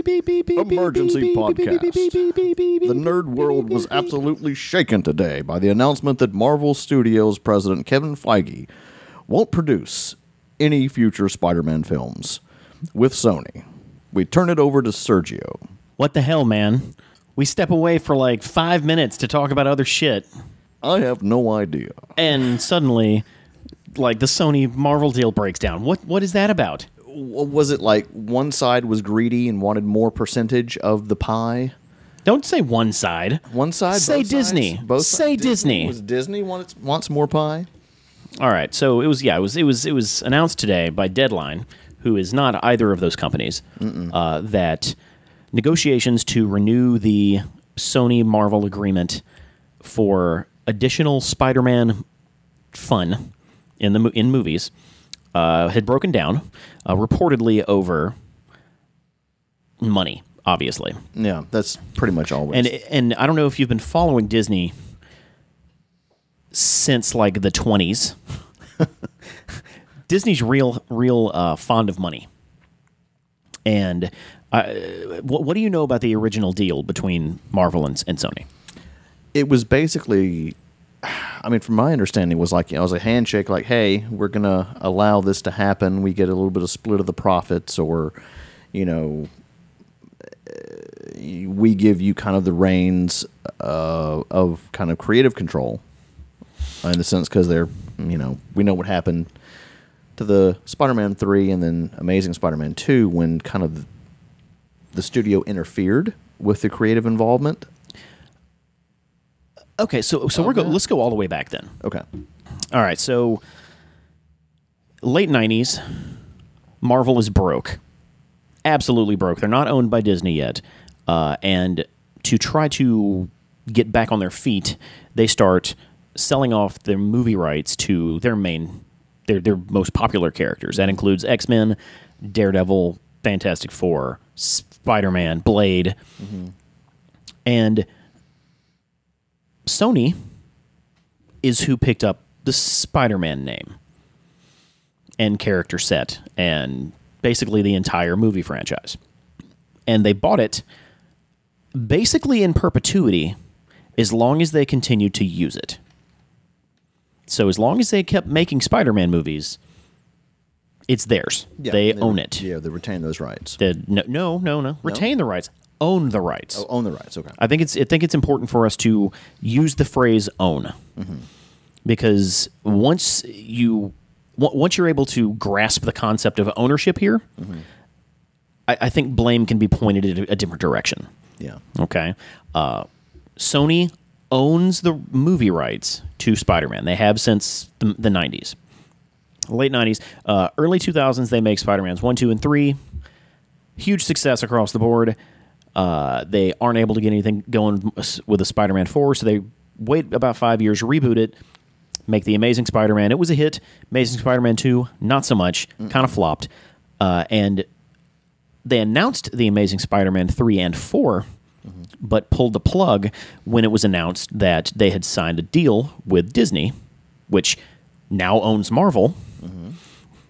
Emergency podcast. The nerd world was absolutely shaken today by the announcement that Marvel Studios president Kevin Feige won't produce any future Spider Man films with Sony. We turn it over to Sergio. What the hell, man? We step away for like five minutes to talk about other shit, I have no idea. and suddenly, like the Sony Marvel deal breaks down. What what is that about? Was it like one side was greedy and wanted more percentage of the pie? Don't say one side. One side, Say both sides? Disney. Both Say sides? Disney. Was Disney wants wants more pie? All right, so it was yeah, it was it was it was announced today by Deadline, who is not either of those companies, uh, that negotiations to renew the Sony Marvel agreement for additional Spider-Man fun in the mo- in movies uh, had broken down, uh, reportedly over money, obviously. Yeah, that's pretty much always. And and I don't know if you've been following Disney since like the twenties. Disney's real real uh, fond of money. And uh, what, what do you know about the original deal between Marvel and, and Sony? it was basically I mean, from my understanding, was like you know, it was a handshake. Like, hey, we're gonna allow this to happen. We get a little bit of split of the profits, or you know, we give you kind of the reins uh, of kind of creative control, in the sense because they're you know we know what happened to the Spider-Man three and then Amazing Spider-Man two when kind of the studio interfered with the creative involvement. Okay, so so we're go, let's go all the way back then. Okay. All right, so late '90s, Marvel is broke, absolutely broke. They're not owned by Disney yet, uh, and to try to get back on their feet, they start selling off their movie rights to their main, their their most popular characters. That includes X Men, Daredevil, Fantastic Four, Spider Man, Blade, and Sony is who picked up the Spider-Man name and character set and basically the entire movie franchise. And they bought it basically in perpetuity as long as they continued to use it. So as long as they kept making Spider-Man movies, it's theirs. they own it. Yeah, they retain those rights. The- no, no, no, no. Retain the rights. Own the rights. Oh, own the rights. Okay. I think it's I think it's important for us to use the phrase "own" because once you on- once you're able to grasp the concept of ownership here, I, I think blame can be pointed in a different direction. Yeah. Okay, uh, Sony owns the movie rights to Spider-Man. They have since the, the '90s, late '90s, uh, early 2000s. They make Spider-Man's one, two, and three. Huge success across the board. Uh, they aren't able to get anything going with a Spider-Man 4, so they wait about five years, reboot it, make the Amazing Spider-Man. It was a hit. Amazing Spider-Man 2, not so much, kind of flopped. Uh, and they announced the Amazing Spider-Man 3 and 4, but pulled the plug when it was announced that they had signed a deal with Disney, which now owns Marvel.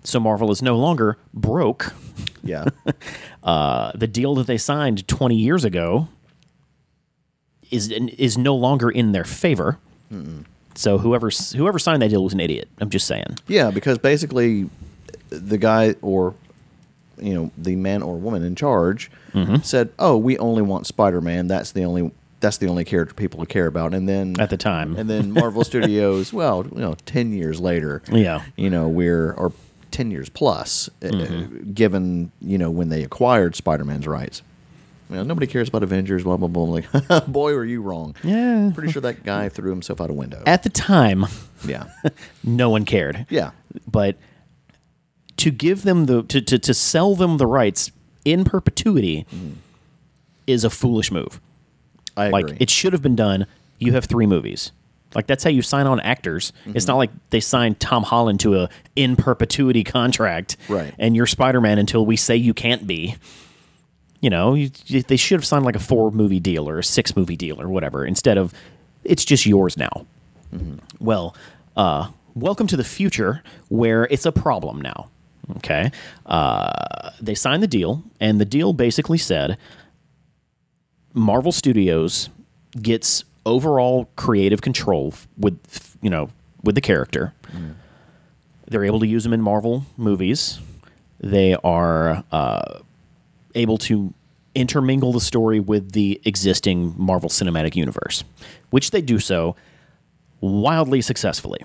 So Marvel is no longer broke Yeah. uh, the deal that they signed 20 years ago is is no longer in their favor. So whoever whoever signed that deal was an idiot. I'm just saying. yeah, because basically the guy or you know, the man or woman in charge Mm-hmm. said, "Oh, we only want Spider-Man. That's the only that's the only character people care about." And then At the time. and then Marvel Studios, well, you know, 10 years later, Yeah. you know, we're or 10 years plus uh, Mm-hmm. given, you know, when they acquired Spider-Man's rights. You know, nobody cares about Avengers, blah blah blah. I'm like, boy, were you wrong. Yeah. Pretty sure that guy threw himself out a window. At the time, yeah. no one cared. Yeah. But to give them the to to, to sell them the rights in perpetuity is a foolish move. I agree. Like it should have been done. You have three movies. Like that's how you sign on actors. It's not like they signed Tom Holland to a in perpetuity contract, Right. And you're Spider Man until we say you can't be. You know, you, they should have signed like a four movie deal or a six movie deal or whatever instead of it's just yours now. Well, uh, welcome to the future where it's a problem now. Okay. Uh, they signed the deal, and the deal basically said Marvel Studios gets overall creative control with, you know, with the character. They're able to use them in Marvel movies. They are uh, able to intermingle the story with the existing Marvel Cinematic Universe, which they do so wildly successfully.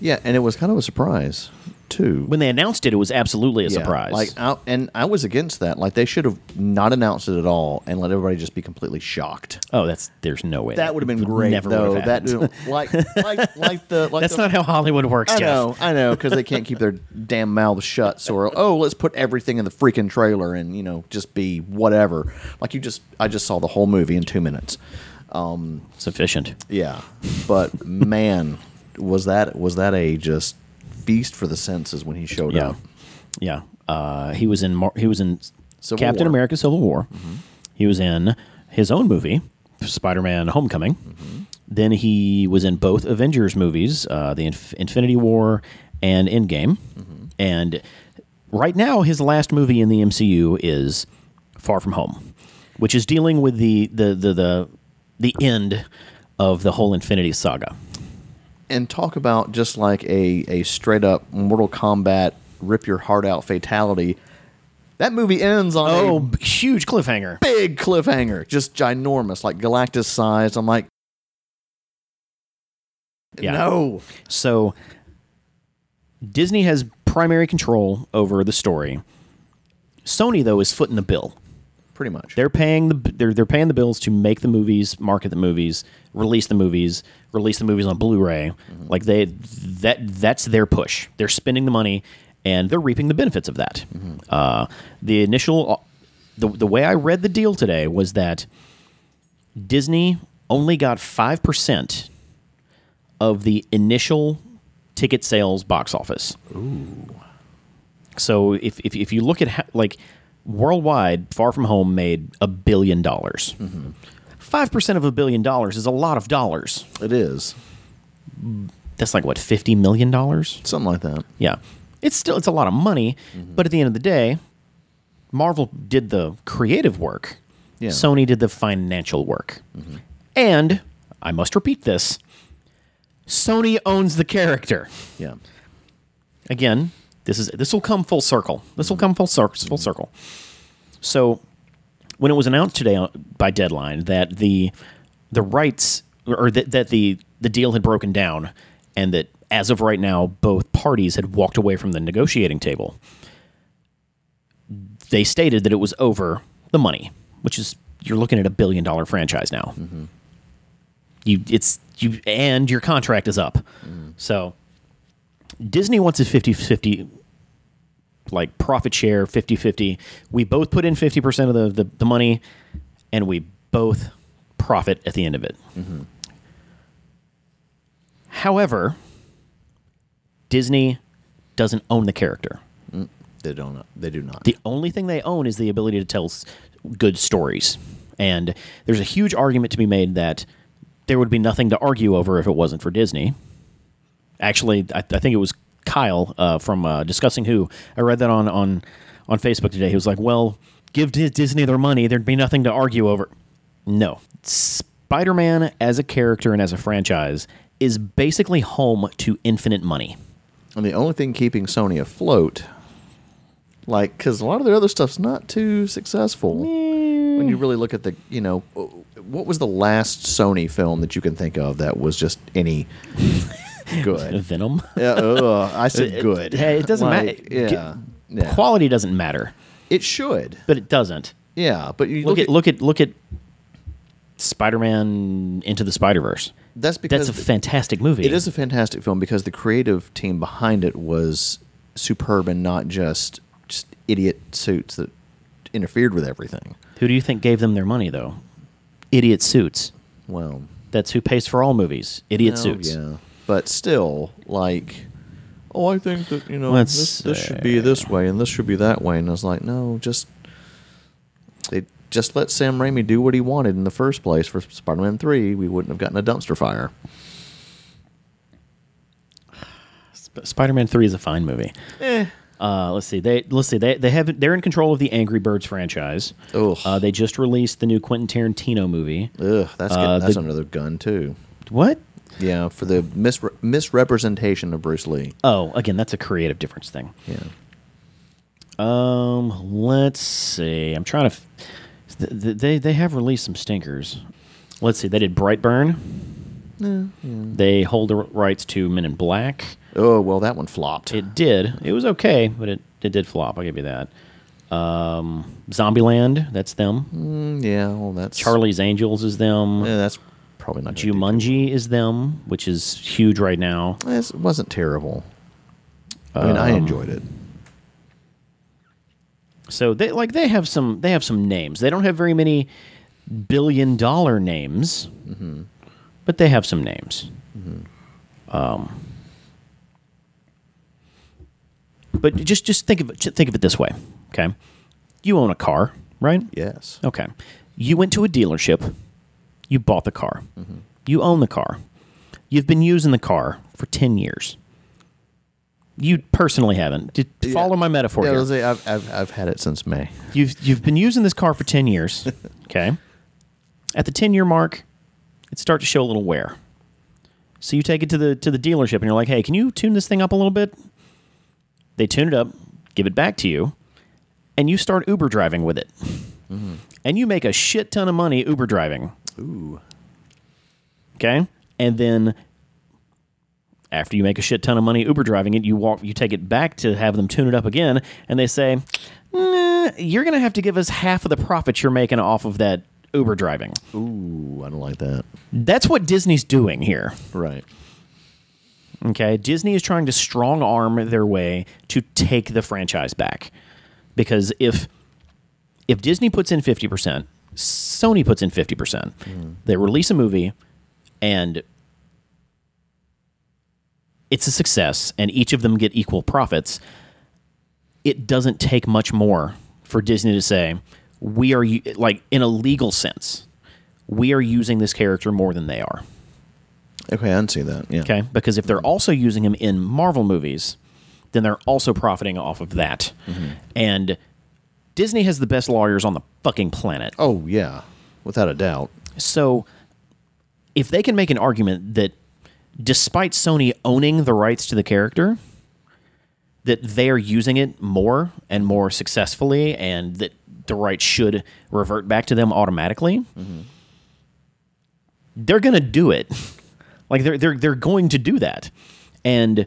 Yeah, and it was kind of a surprise too. When they announced it, it was absolutely a Yeah, surprise. Like, I, and I was against that. Like, they should have not announced it at all and let everybody just be completely shocked. oh, that's there's no way That would have been great, Never though. would have That happened. like, like, like the like That's the, not how Hollywood works, I Jeff. know, I know, because they can't keep their damn mouths shut. So, oh, let's put everything in the freaking trailer and you know just be whatever. Like you just, I just saw the whole movie in two minutes. Um, Sufficient. Yeah, but man, was that was that a just feast for the senses when he showed Yeah, up? yeah. Uh, he was in Mar- he was in Civil Captain War. America: Civil War. He was in his own movie, Spider-Man: Homecoming. Then he was in both Avengers movies, uh, the Inf- Infinity War and Endgame. And right now, his last movie in the MCU is Far From Home, which is dealing with the the the the, the end of the whole Infinity Saga. And talk about just like a, a straight up Mortal Kombat rip your heart out fatality. That movie ends on Oh, a huge cliffhanger! big cliffhanger, just ginormous, like Galactus sized. I'm like, Yeah. no, So Disney has primary control over the story. Sony though is footing the bill. Pretty much. They're paying the they're they're paying the bills to make the movies, market the movies, release the movies, release the movies on Blu-ray. Mm-hmm. Like they that that's their push. They're spending the money and they're reaping the benefits of that. Mm-hmm. Uh, the initial uh, the the way I read the deal today was that Disney only got five percent of the initial ticket sales box office. Ooh. So if, if if you look at how, like worldwide, Far From Home made a billion dollars. 5 percent of a billion dollars is a lot of dollars. It is That's like what fifty million dollars. something like that. Yeah, it's still it's a lot of money, but at the end of the day, Marvel did the creative work. Yeah. Sony did the financial work, and I must repeat this: Sony owns the character. Yeah, again, this is this will come full circle. This will come full circle. Full circle. So, when it was announced today uh, by Deadline that the the rights or that, that the the deal had broken down, and that as of right now, both parties had walked away from the negotiating table, they stated that it was over the money, which is you're looking at a billion dollar franchise now. Mm-hmm. You it's you and your contract is up. Mm-hmm. So Disney wants a 50-50 like profit share 50-50. We both put in 50% of the, the, the money and we both profit at the end of it. Mm-hmm. However, Disney doesn't own the character. Mm, they don't. They do not. The only thing they own is the ability to tell good stories. And there's a huge argument to be made that there would be nothing to argue over if it wasn't for Disney. Actually, I, I think it was Kyle uh, from uh, Discussing Who. I read that on, on, on Facebook today. He was like, well, give Di- Disney their money. There'd be nothing to argue over. No. Spider Man as a character and as a franchise is basically home to infinite money. and the only thing keeping Sony afloat, like, because a lot of their other stuff's not too successful. When you really look at the, you know, what was the last Sony film that you can think of that was just any good? Venom. yeah, ugh, I said good. Hey, it doesn't matter. Like, Yeah, yeah. Quality doesn't matter, it should. but it doesn't. Yeah, but you Look, at look at look at Spider-Man Into the Spider-Verse. that's because That's a fantastic movie. It is a fantastic film because the creative team behind it was superb and not just just idiot suits that interfered with everything. Who do you think gave them their money though? Idiot suits. Well, That's who pays for all movies. Idiot suits. Yeah, but still, like, oh, I think that you know Let's this, this should be this way and this should be that way, and I was like, no, just they just let Sam Raimi do what he wanted in the first place for Spider-Man Three. We wouldn't have gotten a dumpster fire. Sp- Spider-Man Three is a fine movie. Eh, Uh, let's see. They let's see. They they have they're in control of the Angry Birds franchise. Ugh. Uh, they just released the new Quentin Tarantino movie. Ugh, that's Uh, that's the- under the gun too. What? Yeah, for the misre- misrepresentation of Bruce Lee. Oh, again, that's a creative difference thing. Yeah. Um, let's see. I'm trying to. F- th- th- they they have released some stinkers. Let's see. They did Brightburn. They hold the rights to Men in Black. Oh well, that one flopped. It did. It was okay, but it, it did flop. I'll give you that. Um, Zombieland. That's them. Mm, yeah, well, that's Charlie's Angels is them. Yeah, that's probably not. Jumanji is them, which is huge right now. It wasn't terrible. I mean, I Um, enjoyed it. So they like they have some they have some names. They don't have very many billion dollar names, but they have some names. Um, but just just think of it think of it this way, okay? You own a car, right? Yes. Okay. You went to a dealership. You bought the car. You own the car. You've been using the car for ten years. You personally haven't. Did, follow my metaphor Yeah, here. say I've, I've I've had it since May. You've you've been using this car for ten years. okay. At the ten year mark, it starts to show a little wear. So you take it to the to the dealership and you're like, hey, can you tune this thing up a little bit? They tune it up, give it back to you, and you start Uber driving with it. Mm-hmm. And you make a shit ton of money Uber driving. Ooh. Okay? And then after you make a shit ton of money Uber driving it, you walk you take it back to have them tune it up again, and they say, nah, you're gonna have to give us half of the profits you're making off of that Uber driving. Ooh, I don't like that. That's what Disney's doing here. Right. Okay, Disney is trying to strong arm their way to take the franchise back, because if if Disney puts in fifty percent, Sony puts in fifty percent, hmm. they release a movie, and it's a success, and each of them get equal profits. It doesn't take much more for Disney to say we are like in a legal sense, we are using this character more than they are. Okay, I can see that. Yeah. Okay, because if they're also using him in Marvel movies, then they're also profiting off of that. Mm-hmm. And Disney has the best lawyers on the fucking planet. Oh yeah, without a doubt. So if they can make an argument that despite Sony owning the rights to the character, that they're using it more and more successfully and that the rights should revert back to them automatically, mm-hmm. they're going to do it. Like they're they're they're going to do that. And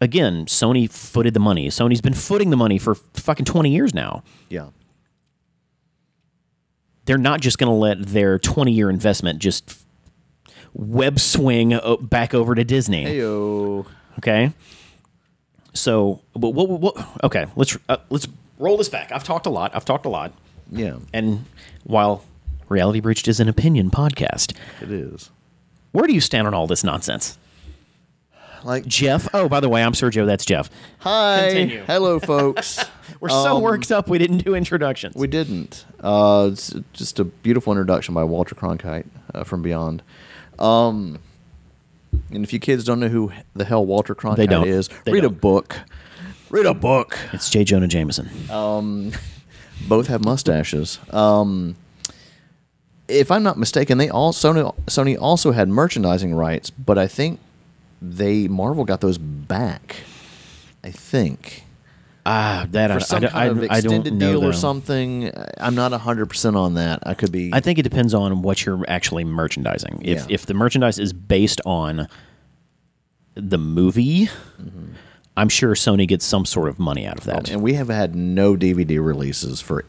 again, Sony footed the money. Sony's been footing the money for fucking 20 years now Yeah. they're not just going to let their 20 year investment just web swing back over to Disney. Heyo. Okay. So, but what, what, okay, let's uh, let's roll this back. I've talked a lot. I've talked a lot. Yeah, And while Reality Breached is an opinion podcast, it is. where do you stand on all this nonsense? Like Jeff. Oh, by the way, I'm Sergio. That's Jeff. hi, Continue. hello, folks. We're so Um, worked up we didn't do introductions. We didn't. Uh, it's just a beautiful introduction by Walter Cronkite uh, from Beyond. Um, and if you kids don't know who the hell Walter Cronkite don't. is, They read a don't. book. Read a book. it's J. Jonah Jameson. Both have mustaches. Um, if I'm not mistaken, they all Sony Sony also had merchandising rights, but I think they Marvel got those back. I think Ah, that I, for some I, kind of I, I extended don't know. deal or something. I'm not hundred percent on that. I could be. I think it depends on what you're actually merchandising. If Yeah. if the merchandise is based on the movie, I'm sure Sony gets some sort of money out of that. and we have had no DVD releases for,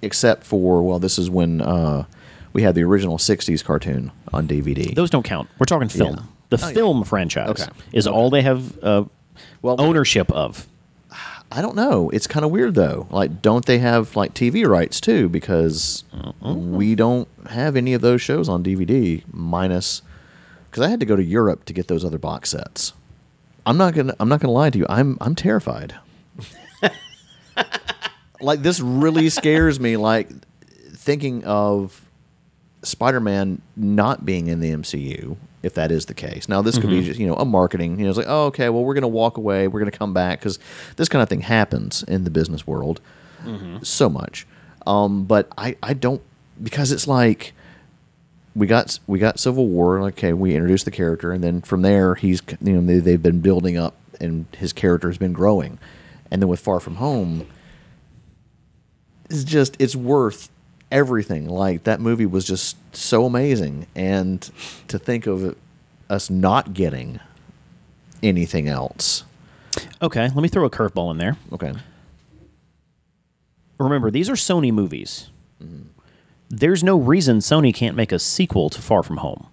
except for well, this is when uh, we had the original '60s cartoon on DVD. Those don't count. We're talking film. Yeah. The Oh, yeah. film franchise Okay. is all they have uh, well, ownership of. I don't know. It's kind of weird though. Like, don't they have like TV rights too? Because we don't have any of those shows on DVD. Minus, because I had to go to Europe to get those other box sets. I'm not gonna. I'm not gonna lie to you. I'm. I'm terrified. like this really scares me. Like thinking of Spider-Man not being in the MCU if that is the case. Now, this could be just, you know, a marketing, you know, it's like, oh, okay, well, we're going to walk away, we're going to come back because this kind of thing happens in the business world so much. Um, but I, I don't, because it's like, we got we got Civil War. Okay, we introduced the character, and then from there, he's you know they, they've been building up, and his character has been growing, and then with Far From Home, it's just it's worth everything. Like that movie was just so amazing, and to think of it, us not getting anything else. Okay, let me throw a curveball in there. Okay, Remember, these are Sony movies. There's no reason Sony can't make a sequel to Far From Home.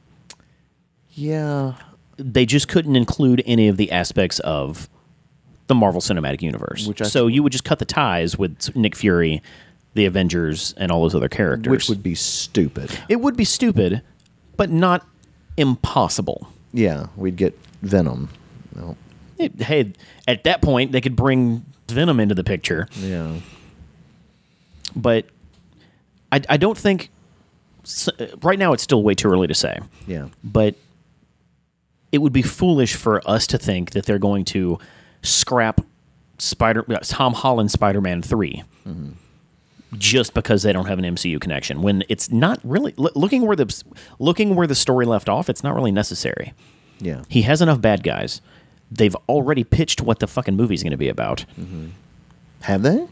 yeah, They just couldn't include any of the aspects of the Marvel Cinematic Universe. So you would just cut the ties with Nick Fury, the Avengers, and all those other characters. which would be stupid. it would be stupid, but not impossible. Yeah, we'd get Venom. No, It- hey, at that point, they could bring Venom into the picture. yeah, but I, I don't think right now it's still way too early to say. yeah, But it would be foolish for us to think that they're going to scrap Spider uh, Tom Holland Spider Man 3 just because they don't have an MCU connection. When it's not really loo- looking where the looking where the story left off, it's not really necessary. yeah. He has enough bad guys. They've already pitched what the fucking movie's going to be about. Have they?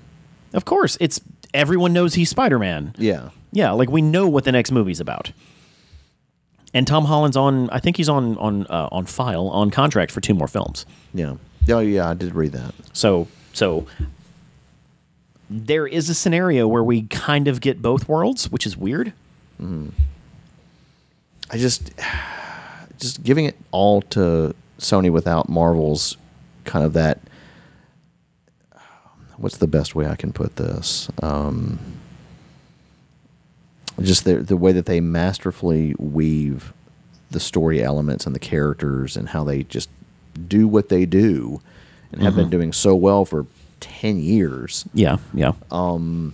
Of course, it's everyone knows he's Spider Man. Yeah. Yeah, like we know what the next movie's about. And Tom Holland's on. I think he's on on uh, on file on contract for two more films. Yeah. Oh, yeah, I did read that. So so there is a scenario where we kind of get both worlds, which is weird. I just, just giving it all to Sony without Marvel's kind of that. What's the best way I can put this? Um, just the the way that they masterfully weave the story elements and the characters and how they just do what they do and have been doing so well for 10 years. Yeah, yeah. Um,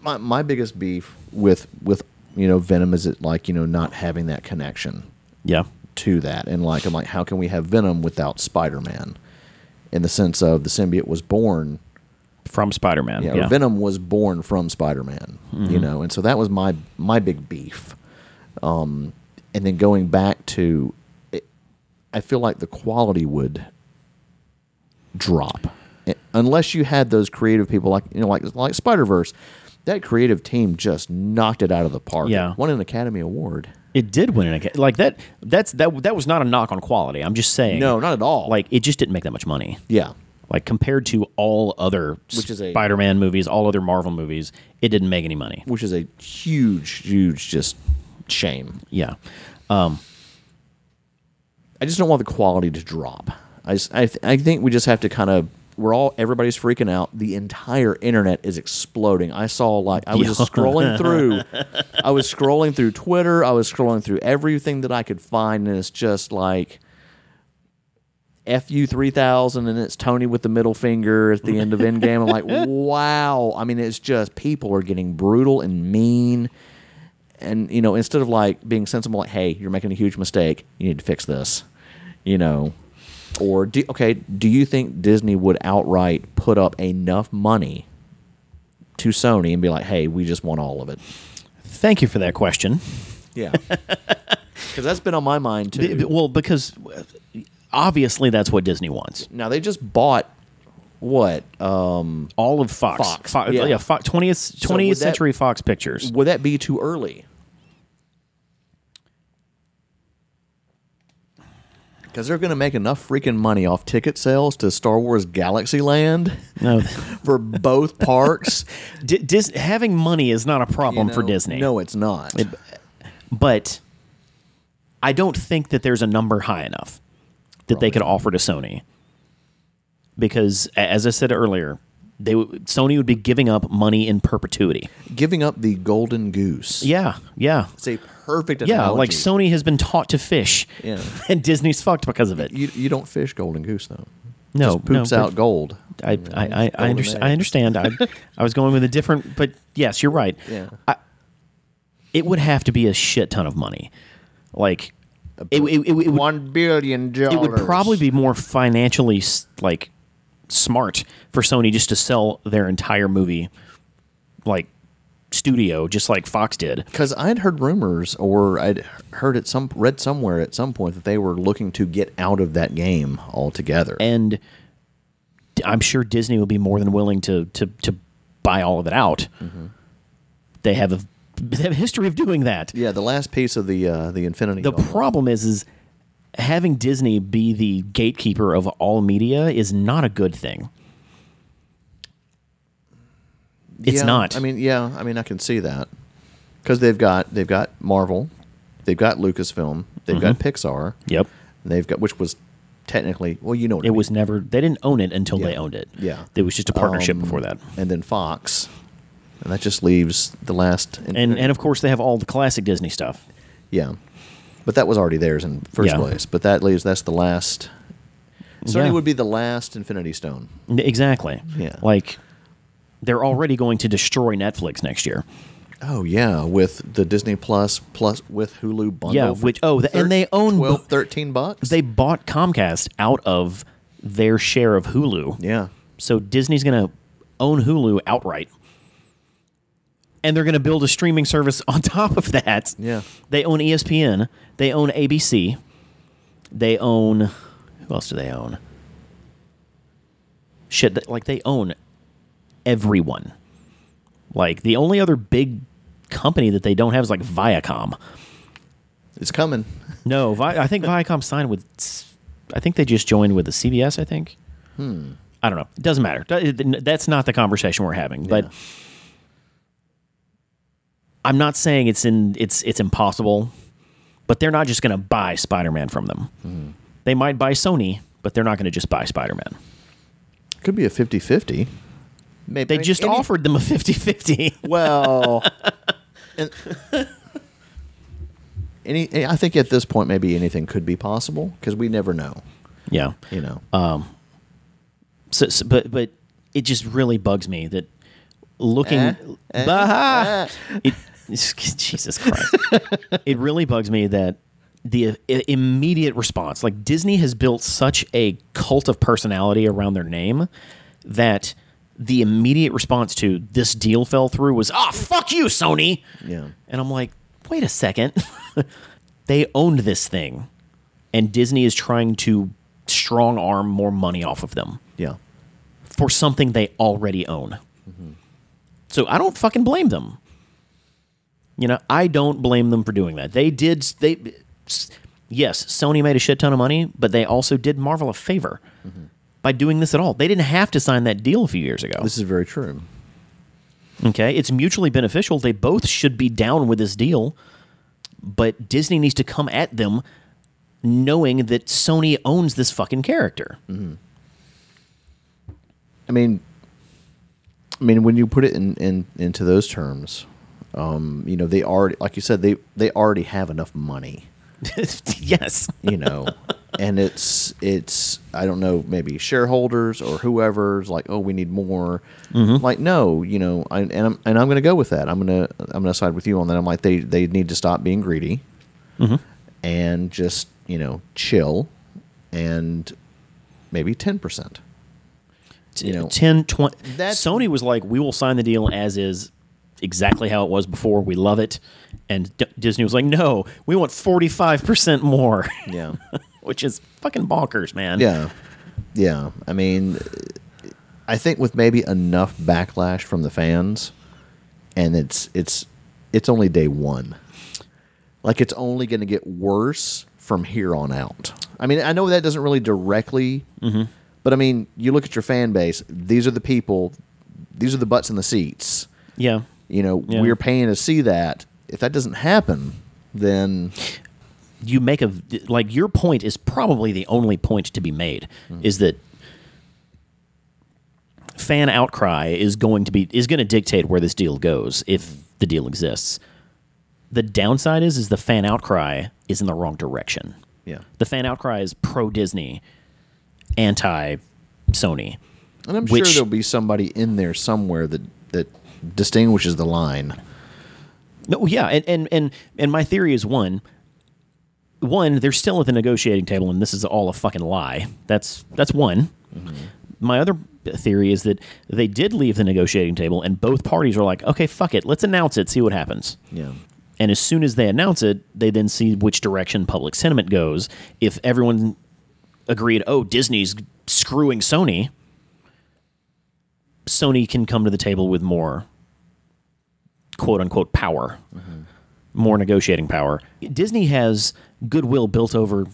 My my biggest beef with with you know Venom is it like, you know, not having that connection yeah. to that and like I'm like how can we have Venom without Spider-Man? In the sense of the symbiote was born From Spider-Man. Yeah, Yeah. Venom was born from Spider-Man, you know, and so that was my my big beef. Um, and then going back to, it, I feel like the quality would drop Eh, unless you had those creative people like you know like like Spider Verse. That creative team just knocked it out of the park. Yeah. won an Academy Award. It did win an Academy. Like that. That's that. That was not a knock on quality. I'm just saying. No, not at all. Like it just didn't make that much money. yeah, Like compared to all other Which is a- Spider-Man movies, all other Marvel movies, it didn't make any money. which is a huge, huge just shame. Yeah. Um, I just don't want the quality to drop. I, I, th- I think we just have to kind of we're all everybody's freaking out. The entire internet is exploding. I saw like I was just scrolling through. I was scrolling through Twitter. I was scrolling through everything that I could find, and it's just like fu three thousand, and it's Tony with the middle finger at the end of Endgame. I'm like, wow. I mean, it's just people are getting brutal and mean and you know instead of like being sensible like hey you're making a huge mistake you need to fix this you know or do, okay do you think disney would outright put up enough money to sony and be like hey we just want all of it Thank you for that question. yeah because that's been on my mind too b- Well, because uh, obviously that's what Disney wants. now they just bought what um All of Fox. Fox, Fo- yeah. yeah. Fo- 20th, 20th would that- Century Fox Pictures. would that be too early because they're going to make enough freaking money off ticket sales to Star Wars Galaxy Land No, for both parks. D- Dis- having money is not a you problem for? Disney. No, it's not. but I don't think that there's a number high enough that they could offer to Sony. Because, as I said earlier, they w- Sony would be giving up money in perpetuity. Giving up the golden goose. Yeah, yeah, It's a perfect analogy. yeah. Like Sony has been taught to fish, Yeah. and Disney's fucked because of it. You, you don't fish golden goose, though. No, Just poops no, out gold. I, You know, I, I, I, under. I understand. I, I was going with a different, but yes, you're right. Yeah. I, it would have to be a shit ton of money. Like it, it, it, it would, One billion dollars. it would probably be more financially like smart for Sony just to sell their entire movie like studio just like Fox did. because I'd heard rumors, or I'd heard it some read somewhere at some point that they were looking to get out of that game altogether. and I'm sure Disney will be more than willing to to to buy all of it out. They have a they have a history of doing that. yeah, the last piece of the uh, the Infinity. The problem is is having Disney be the gatekeeper of all media is not a good thing. It's Yeah, not. I mean, yeah, I mean, I can see that because they've got they've got Marvel, they've got Lucasfilm, they've got Mm-hmm. Pixar, yep. they've got which was technically well, you know, what I It mean. was never they didn't own it until they owned it. Yeah. It was just a partnership Um, before that. and then Fox, and that just leaves the last. And and of course they have all the classic Disney stuff. yeah, but that was already theirs in first Yeah. place. But that leaves that's the last. Sony Yeah. would be the last Infinity Stone. Exactly. Yeah. Like they're already going to destroy Netflix next year. Oh yeah, with the Disney Plus plus with Hulu bundle. Yeah, which- oh, the- and they own 12, 13 bucks. They bought Comcast out of their share of Hulu. yeah, So Disney's going to own Hulu outright. And they're going to build a streaming service on top of that. Yeah. They own ESPN. They own ABC. They own. Who else do they own? Shit, like they own everyone. Like the only other big company that they don't have is like Viacom. it's coming. No, Vi- I think Viacom signed with. I think they just joined with the CBS. I think. Hmm. I don't know. It doesn't matter. That's not the conversation we're having. But Yeah. I'm not saying it's in. It's it's impossible. But they're not just going to buy Spider-Man from them. Hmm. They might buy Sony, but they're not going to just buy Spider-Man. Could be a 50-50. Maybe They just any- offered them a 50-50. Well, and- any. I think at this point, maybe anything could be possible because we never know. yeah. You know. Uh, So, so- but but it just really bugs me that looking Eh, eh, Bah! it, Jesus Christ. it really bugs me that the immediate response, like Disney has built such a cult of personality around their name that the immediate response to this deal fell through was, "Ah, fuck you, Sony." yeah. And I'm like, wait a second. they owned this thing, and Disney is trying to strong arm more money off of them Yeah. for something they already own. So I don't fucking blame them. You know, I don't blame them for doing that. They did. They yes, Sony made a shit ton of money, but they also did Marvel a favor mm-hmm. by doing this at all. They didn't have to sign that deal a few years ago. This is very true. Okay, it's mutually beneficial. They both should be down with this deal, but Disney needs to come at them knowing that Sony owns this fucking character. Mm-hmm. I mean, I mean, when you put it in, in into those terms, um, you know, they already, like you said, they they already have enough money. yes. you know and it's it's i don't know maybe shareholders or whoever's like oh we need more. Like no you know I, and i'm and i'm going to go with that. I'm going to i'm going to side with you on that. I'm like they they need to stop being greedy and just you know chill and maybe 10% You know, 10 20 that's- Sony was like we will sign the deal as is exactly how it was before we love it and D- Disney was like no we want 45% more yeah which is fucking bonkers man Yeah, yeah. I mean, I think with maybe enough backlash from the fans, and it's it's it's only day one. Like it's only going to get worse from here on out. I mean, I know that doesn't really directly, mm-hmm. but I mean, you look at your fan base. These are the people. These are the butts in the seats. yeah You know, Yeah. we're paying to see that. If that doesn't happen, then you make a like your point is probably the only point to be made mm-hmm. is that fan outcry is going to be is going to dictate where this deal goes if mm-hmm. the deal exists the downside is is the fan outcry is in the wrong direction yeah. the fan outcry is pro disney anti sony And I'm Which- sure there'll be somebody in there somewhere that distinguishes the line. No, yeah, and and and and my theory is one. One, they're still at the negotiating table, and this is all a fucking lie. That's that's one. Mm-hmm. My other theory is that they did leave the negotiating table, and both parties are like, "Okay, fuck it, let's announce it, see what happens." Yeah. And as soon as they announce it, they then see which direction public sentiment goes. If everyone agreed, "Oh, Disney's screwing Sony," Sony can come to the table with more quote unquote power, more negotiating power. Disney has goodwill built over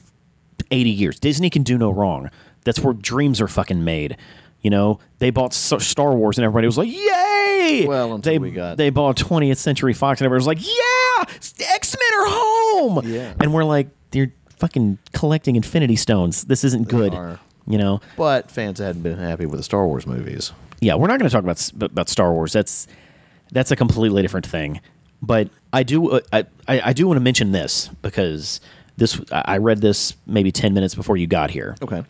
80 years. Disney can do no wrong. That's where dreams are fucking made. You know, they bought Star Wars and everybody was like, "Yay!" Well, until they we got- they bought 20th Century Fox and everybody was like, "Yeah, X Men are home!" Yeah. and we're like, "You're fucking collecting Infinity Stones. This isn't good." are. You know, But fans hadn't been happy with the Star Wars movies. yeah, we're not going to talk about about Star Wars. That's that's a completely different thing. But I do uh, I, I I do want to mention this because this I read this maybe ten minutes before you got here. Okay.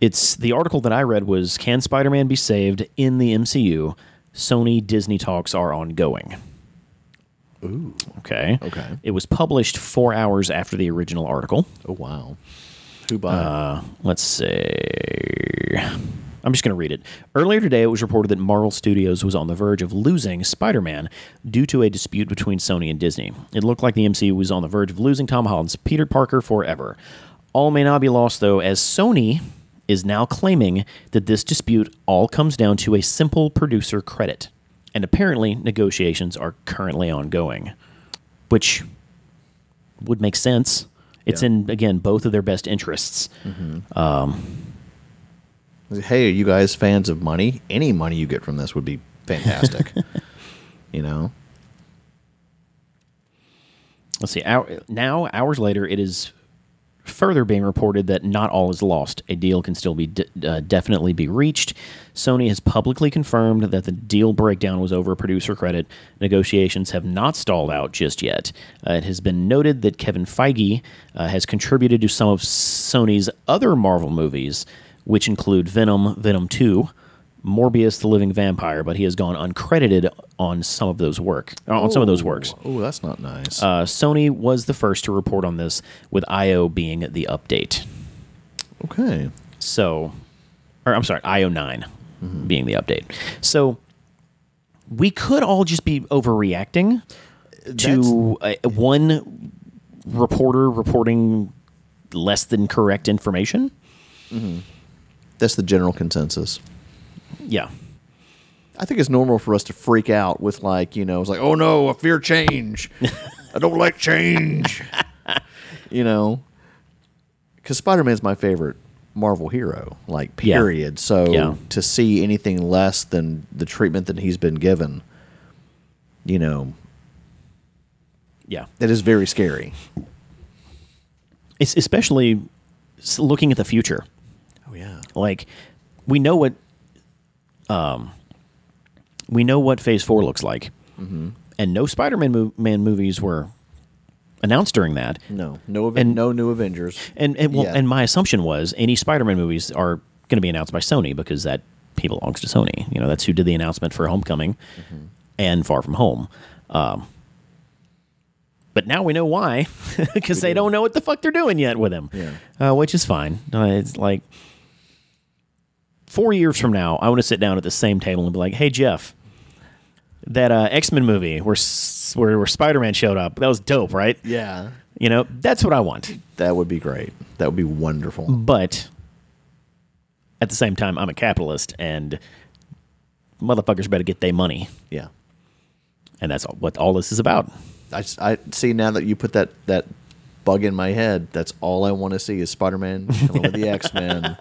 It's the article that I read was Can Spider-Man be saved in the MCU? Sony Disney talks are ongoing. Ooh. Okay. Okay. It was published four hours after the original article. Oh wow. Who bought Uh, let's see. I'm just going to read it. Earlier today, it was reported that Marvel Studios was on the verge of losing Spider Man due to a dispute between Sony and Disney. It looked like the MCU was on the verge of losing Tom Holland's Peter Parker forever. All may not be lost, though, as Sony is now claiming that this dispute all comes down to a simple producer credit. And apparently, negotiations are currently ongoing, which would make sense. It's Yeah. in, again, both of their best interests. it? Hey, are you guys fans of money? Any money you get from this would be fantastic. you know. Let's see. Hour, now, hours later, it is further being reported that not all is lost. A deal can still be de- uh, definitely be reached. Sony has publicly confirmed that the deal breakdown was over producer credit. Negotiations have not stalled out just yet. Uh, it has been noted that Kevin Feige uh, has contributed to some of Sony's other Marvel movies, which include Venom, Venom 2, Morbius the Living Vampire, but he has gone uncredited on some of those work on some of those works. Oh, that's not nice. Uh, Sony was the first to report on this, with IO being the update. okay. So, or I'm sorry, IO 9 being the update. So, we could all just be overreacting to uh, one reporter reporting less than correct information. That's the general consensus. Yeah. I think it's normal for us to freak out with like, you know, it's like, oh no, I fear change. I don't like change. you know, because Spider Man's my favorite Marvel hero, like Yeah. period. So Yeah. to see anything less than the treatment that he's been given, you know, Yeah. that is very scary. It's especially looking at the future. Like we know what um we know what Phase Four looks like, Mm-hmm. and no Spider-Man mo- man movies were announced during that. No, no, Aven- And- no new Avengers. And and, well, Yeah. and my assumption was any Spider-Man movies are going to be announced by Sony because that he belongs to Sony. You know, that's who did the announcement for Homecoming Mm-hmm. and Far From Home. Um, but now we know why, because they don't know what the fuck they're doing yet with him. Yeah. uh, which is fine. Uh, it's like four years from now, I want to sit down at the same table and be like, "Hey, Jeff." That uh, X Men movie where where, where Spider Man showed up, that was dope, right? Yeah, You know, that's what I want. that would be great. That would be wonderful. But at the same time, I'm a capitalist, and motherfuckers better get their money, Yeah. and that's all, what all this is about. I, I see now that you put that that bug in my head. That's all I want to see is Spider Man coming with the X Men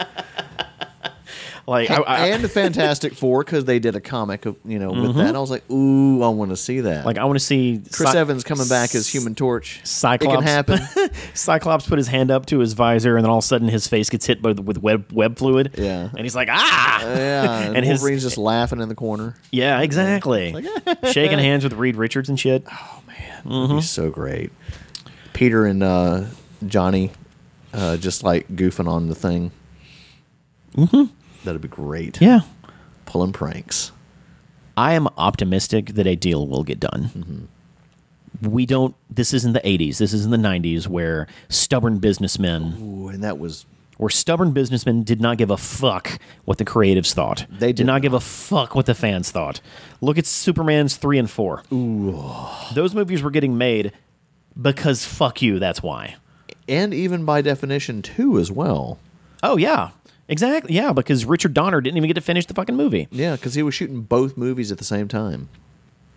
Like, I, I, and the Fantastic Four because they did a comic, of, you know, with that. I was like, ooh, I want to see that. like I want to see Chris Cy- Evans coming back as Human Torch. Cyclops. It can happen. Cyclops put his hand up to his visor, and then all of a sudden his face gets hit by, with web web fluid. Yeah. and he's like, ah, yeah, and, and his Wolverine's just laughing in the corner. yeah, exactly, shaking hands with Reed Richards and shit. Oh man, Mm-hmm. that'd so great. Peter and uh, Johnny, uh, just like goofing on the thing. Mm-hmm. That'd be great. Yeah, pulling pranks. I am optimistic that a deal will get done. Mm-hmm. we don't. This isn't the '80s. This isn't the '90s where stubborn businessmen, Ooh, and that was where stubborn businessmen did not give a fuck what the creatives thought. They did did not give a fuck what the fans thought. Look at Superman's three and four. Ooh. Those movies were getting made because fuck you. That's why. and even by definition two as well. Oh yeah, exactly. Yeah, because Richard Donner didn't even get to finish the fucking movie. Yeah, because he was shooting both movies at the same time.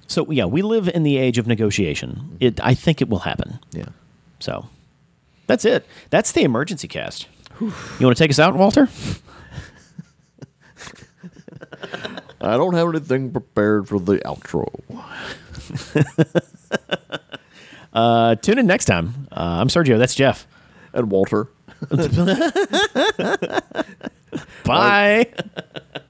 So yeah, we live in the age of negotiation. It. I think it will happen. Yeah. So that's it. That's the emergency cast. You want to take us out, Walter? I don't have anything prepared for the outro. Uh, tune in next time. Uh, I'm Sergio. That's Jeff. And Walter. Bye.